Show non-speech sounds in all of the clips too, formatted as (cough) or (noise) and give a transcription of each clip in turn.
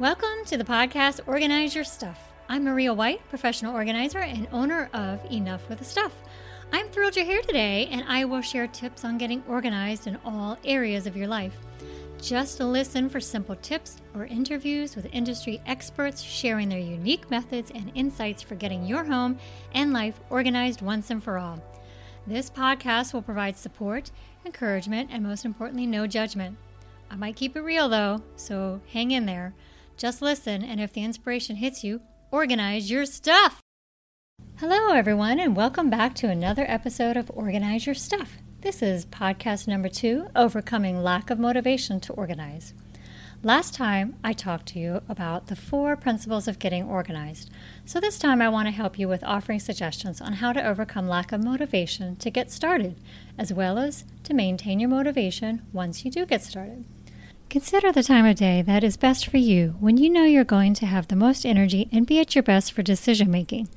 Welcome to the podcast Organize Your Stuff. I'm Maria White, professional organizer and owner of Enough with the Stuff. I'm thrilled you're here today, and I will share tips on getting organized in all areas of your life. Just listen for simple tips or interviews with industry experts sharing their unique methods and insights for getting your home and life organized once and for all. This podcast will provide support, encouragement, and most importantly, no judgment. I might keep it real though, so hang in there. Just listen, and if the inspiration hits you, organize your stuff. Hello, everyone, and welcome back to another episode of Organize Your Stuff. This is podcast number two Overcoming Lack of Motivation to Organize. Last time I talked to you about the four principles of getting organized. So this time I want to help you with offering suggestions on how to overcome lack of motivation to get started, as well as to maintain your motivation once you do get started. Consider the time of day that is best for you when you know you're going to have the most energy and be at your best for decision making.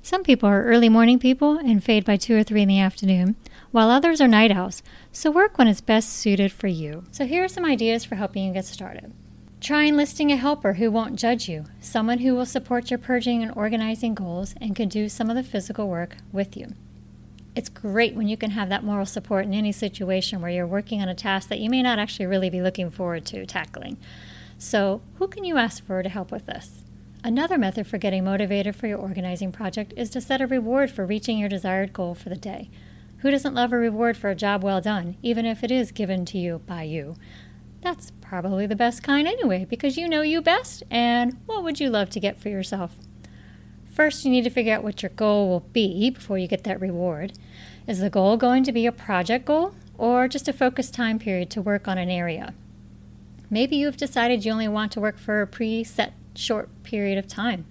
Some people are early morning people and fade by 2 or 3 in the afternoon, while others are night owls, so work when it's best suited for you. So here are some ideas for helping you get started. Try enlisting a helper who won't judge you, someone who will support your purging and organizing goals and can do some of the physical work with you. It's great when you can have that moral support in any situation where you're working on a task that you may not actually really be looking forward to tackling. So, who can you ask for to help with this? Another method for getting motivated for your organizing project is to set a reward for reaching your desired goal for the day. Who doesn't love a reward for a job well done, even if it is given to you by you? That's probably the best kind anyway, because you know you best, and what would you love to get for yourself? First, you need to figure out what your goal will be before you get that reward. Is the goal going to be a project goal or just a focused time period to work on an area? Maybe you've decided you only want to work for a preset short period of time.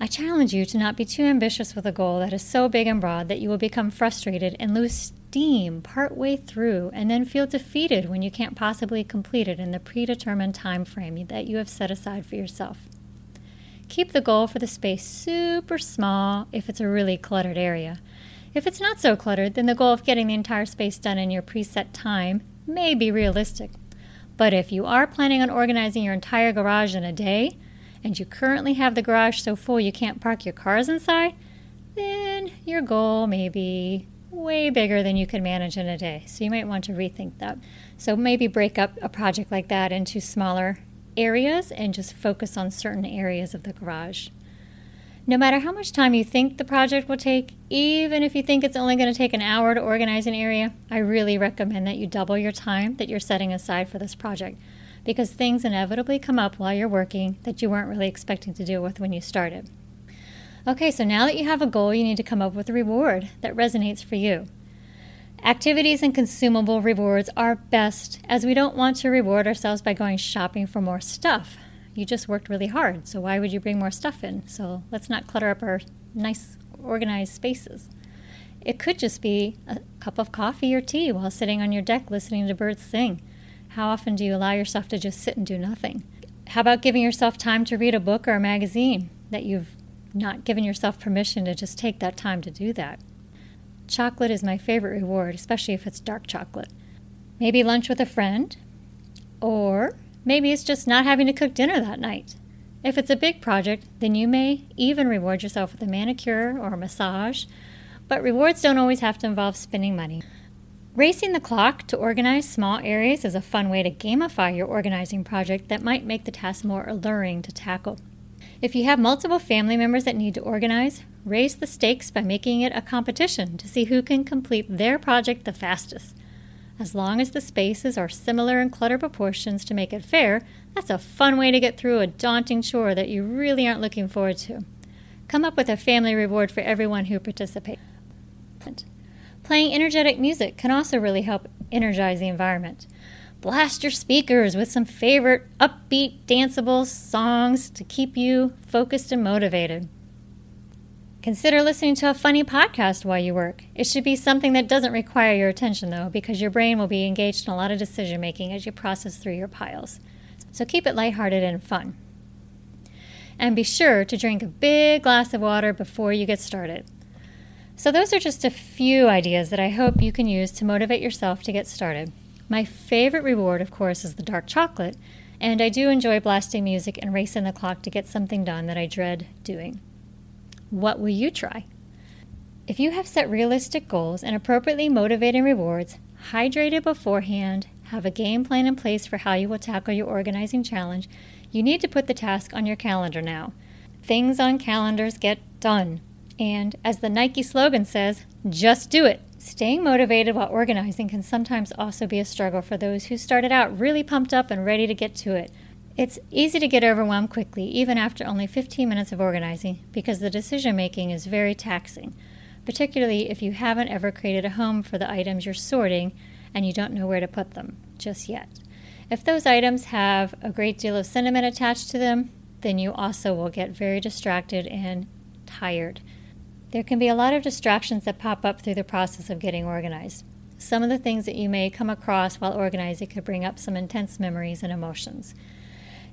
I challenge you to not be too ambitious with a goal that is so big and broad that you will become frustrated and lose steam partway through and then feel defeated when you can't possibly complete it in the predetermined time frame that you have set aside for yourself. Keep the goal for the space super small if it's a really cluttered area. If it's not so cluttered, then the goal of getting the entire space done in your preset time may be realistic. But if you are planning on organizing your entire garage in a day, and you currently have the garage so full you can't park your cars inside, then your goal may be way bigger than you can manage in a day. So you might want to rethink that. So maybe break up a project like that into smaller areas and just focus on certain areas of the garage. No matter how much time you think the project will take, even if you think it's only going to take an hour to organize an area, I really recommend that you double your time that you're setting aside for this project because things inevitably come up while you're working that you weren't really expecting to deal with when you started. Okay, so now that you have a goal, you need to come up with a reward that resonates for you. Activities and consumable rewards are best as we don't want to reward ourselves by going shopping for more stuff you just worked really hard, so why would you bring more stuff in? So let's not clutter up our nice, organized spaces. It could just be a cup of coffee or tea while sitting on your deck listening to birds sing. How often do you allow yourself to just sit and do nothing? How about giving yourself time to read a book or a magazine that you've not given yourself permission to just take that time to do that? Chocolate is my favorite reward, especially if it's dark chocolate. Maybe lunch with a friend, or Maybe it's just not having to cook dinner that night. If it's a big project, then you may even reward yourself with a manicure or a massage, but rewards don't always have to involve spending money. Racing the clock to organize small areas is a fun way to gamify your organizing project that might make the task more alluring to tackle. If you have multiple family members that need to organize, raise the stakes by making it a competition to see who can complete their project the fastest. As long as the spaces are similar in clutter proportions to make it fair, that's a fun way to get through a daunting chore that you really aren't looking forward to. Come up with a family reward for everyone who participates. Playing energetic music can also really help energize the environment. Blast your speakers with some favorite upbeat, danceable songs to keep you focused and motivated. Consider listening to a funny podcast while you work. It should be something that doesn't require your attention, though, because your brain will be engaged in a lot of decision making as you process through your piles. So keep it lighthearted and fun. And be sure to drink a big glass of water before you get started. So, those are just a few ideas that I hope you can use to motivate yourself to get started. My favorite reward, of course, is the dark chocolate, And I do enjoy blasting music and racing the clock to get something done that I dread doing. What will you try? If you have set realistic goals and appropriately motivating rewards, hydrated beforehand, have a game plan in place for how you will tackle your organizing challenge, you need to put the task on your calendar now. Things on calendars get done. And as the Nike slogan says, just do it. Staying motivated while organizing can sometimes also be a struggle for those who started out really pumped up and ready to get to it. It's easy to get overwhelmed quickly, even after only 15 minutes of organizing, because the decision making is very taxing, particularly if you haven't ever created a home for the items you're sorting and you don't know where to put them just yet. If those items have a great deal of sentiment attached to them, then you also will get very distracted and tired. There can be a lot of distractions that pop up through the process of getting organized. Some of the things that you may come across while organizing could bring up some intense memories and emotions.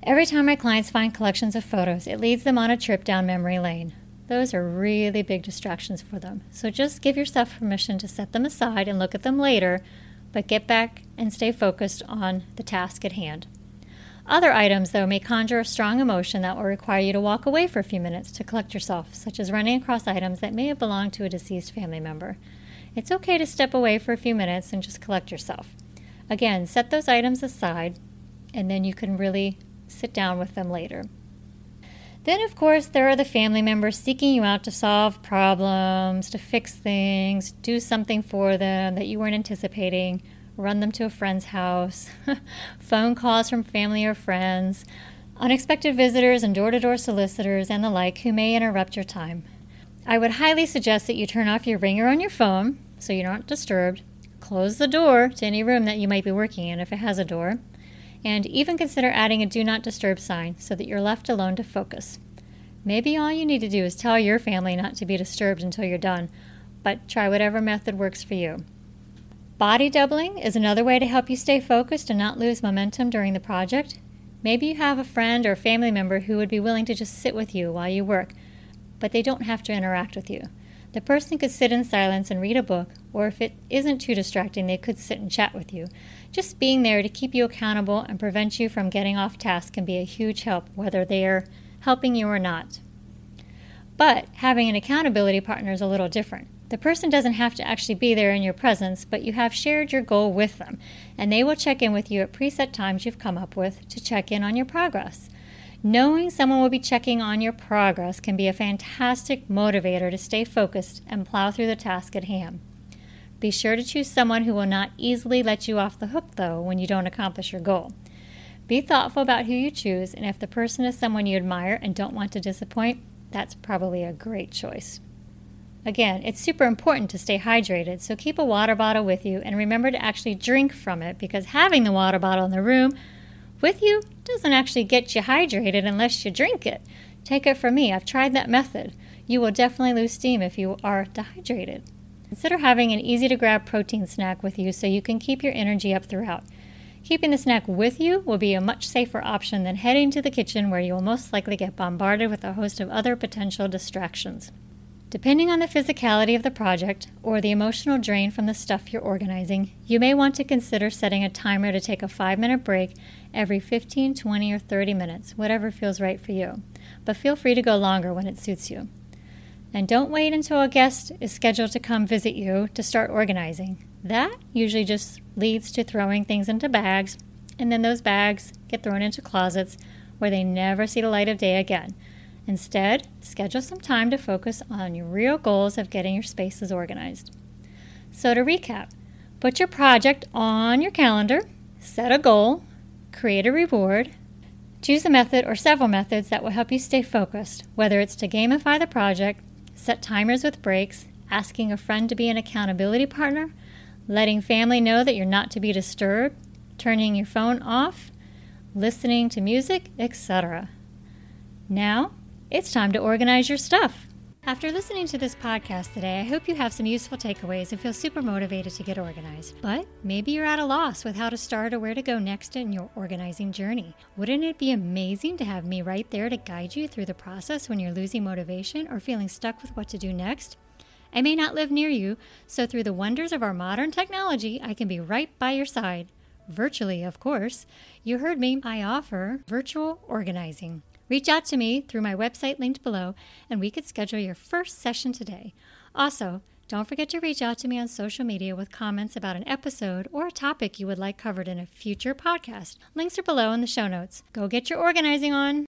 Every time my clients find collections of photos, it leads them on a trip down memory lane. Those are really big distractions for them. So just give yourself permission to set them aside and look at them later, but get back and stay focused on the task at hand. Other items, though, may conjure a strong emotion that will require you to walk away for a few minutes to collect yourself, such as running across items that may have belonged to a deceased family member. It's okay to step away for a few minutes and just collect yourself. Again, set those items aside, and then you can really sit down with them later. Then, of course, there are the family members seeking you out to solve problems, to fix things, do something for them that you weren't anticipating run them to a friend's house, (laughs) phone calls from family or friends, unexpected visitors and door to door solicitors, and the like who may interrupt your time. I would highly suggest that you turn off your ringer on your phone so you're not disturbed, close the door to any room that you might be working in if it has a door, and even consider adding a do not disturb sign so that you're left alone to focus. Maybe all you need to do is tell your family not to be disturbed until you're done, but try whatever method works for you. Body doubling is another way to help you stay focused and not lose momentum during the project. Maybe you have a friend or family member who would be willing to just sit with you while you work, but they don't have to interact with you. The person could sit in silence and read a book, or if it isn't too distracting, they could sit and chat with you. Just being there to keep you accountable and prevent you from getting off task can be a huge help, whether they are helping you or not. But having an accountability partner is a little different. The person doesn't have to actually be there in your presence, but you have shared your goal with them, and they will check in with you at preset times you've come up with to check in on your progress. Knowing someone will be checking on your progress can be a fantastic motivator to stay focused and plow through the task at hand. Be sure to choose someone who will not easily let you off the hook, though, when you don't accomplish your goal. Be thoughtful about who you choose, and if the person is someone you admire and don't want to disappoint, that's probably a great choice. Again, it's super important to stay hydrated, so keep a water bottle with you and remember to actually drink from it because having the water bottle in the room with you doesn't actually get you hydrated unless you drink it. Take it from me, I've tried that method. You will definitely lose steam if you are dehydrated. Consider having an easy to grab protein snack with you so you can keep your energy up throughout. Keeping the snack with you will be a much safer option than heading to the kitchen where you will most likely get bombarded with a host of other potential distractions. Depending on the physicality of the project or the emotional drain from the stuff you're organizing, you may want to consider setting a timer to take a five minute break every 15, 20, or 30 minutes, whatever feels right for you. But feel free to go longer when it suits you. And don't wait until a guest is scheduled to come visit you to start organizing. That usually just leads to throwing things into bags, and then those bags get thrown into closets where they never see the light of day again. Instead, schedule some time to focus on your real goals of getting your spaces organized. So, to recap, put your project on your calendar, set a goal, create a reward, choose a method or several methods that will help you stay focused, whether it's to gamify the project, set timers with breaks, asking a friend to be an accountability partner, letting family know that you're not to be disturbed, turning your phone off, listening to music, etc. Now, it's time to organize your stuff. After listening to this podcast today, I hope you have some useful takeaways and feel super motivated to get organized. But maybe you're at a loss with how to start or where to go next in your organizing journey. Wouldn't it be amazing to have me right there to guide you through the process when you're losing motivation or feeling stuck with what to do next? I may not live near you, so through the wonders of our modern technology, I can be right by your side. virtually, of course. You heard me, I offer virtual organizing. Reach out to me through my website linked below, and we could schedule your first session today. Also, don't forget to reach out to me on social media with comments about an episode or a topic you would like covered in a future podcast. Links are below in the show notes. Go get your organizing on.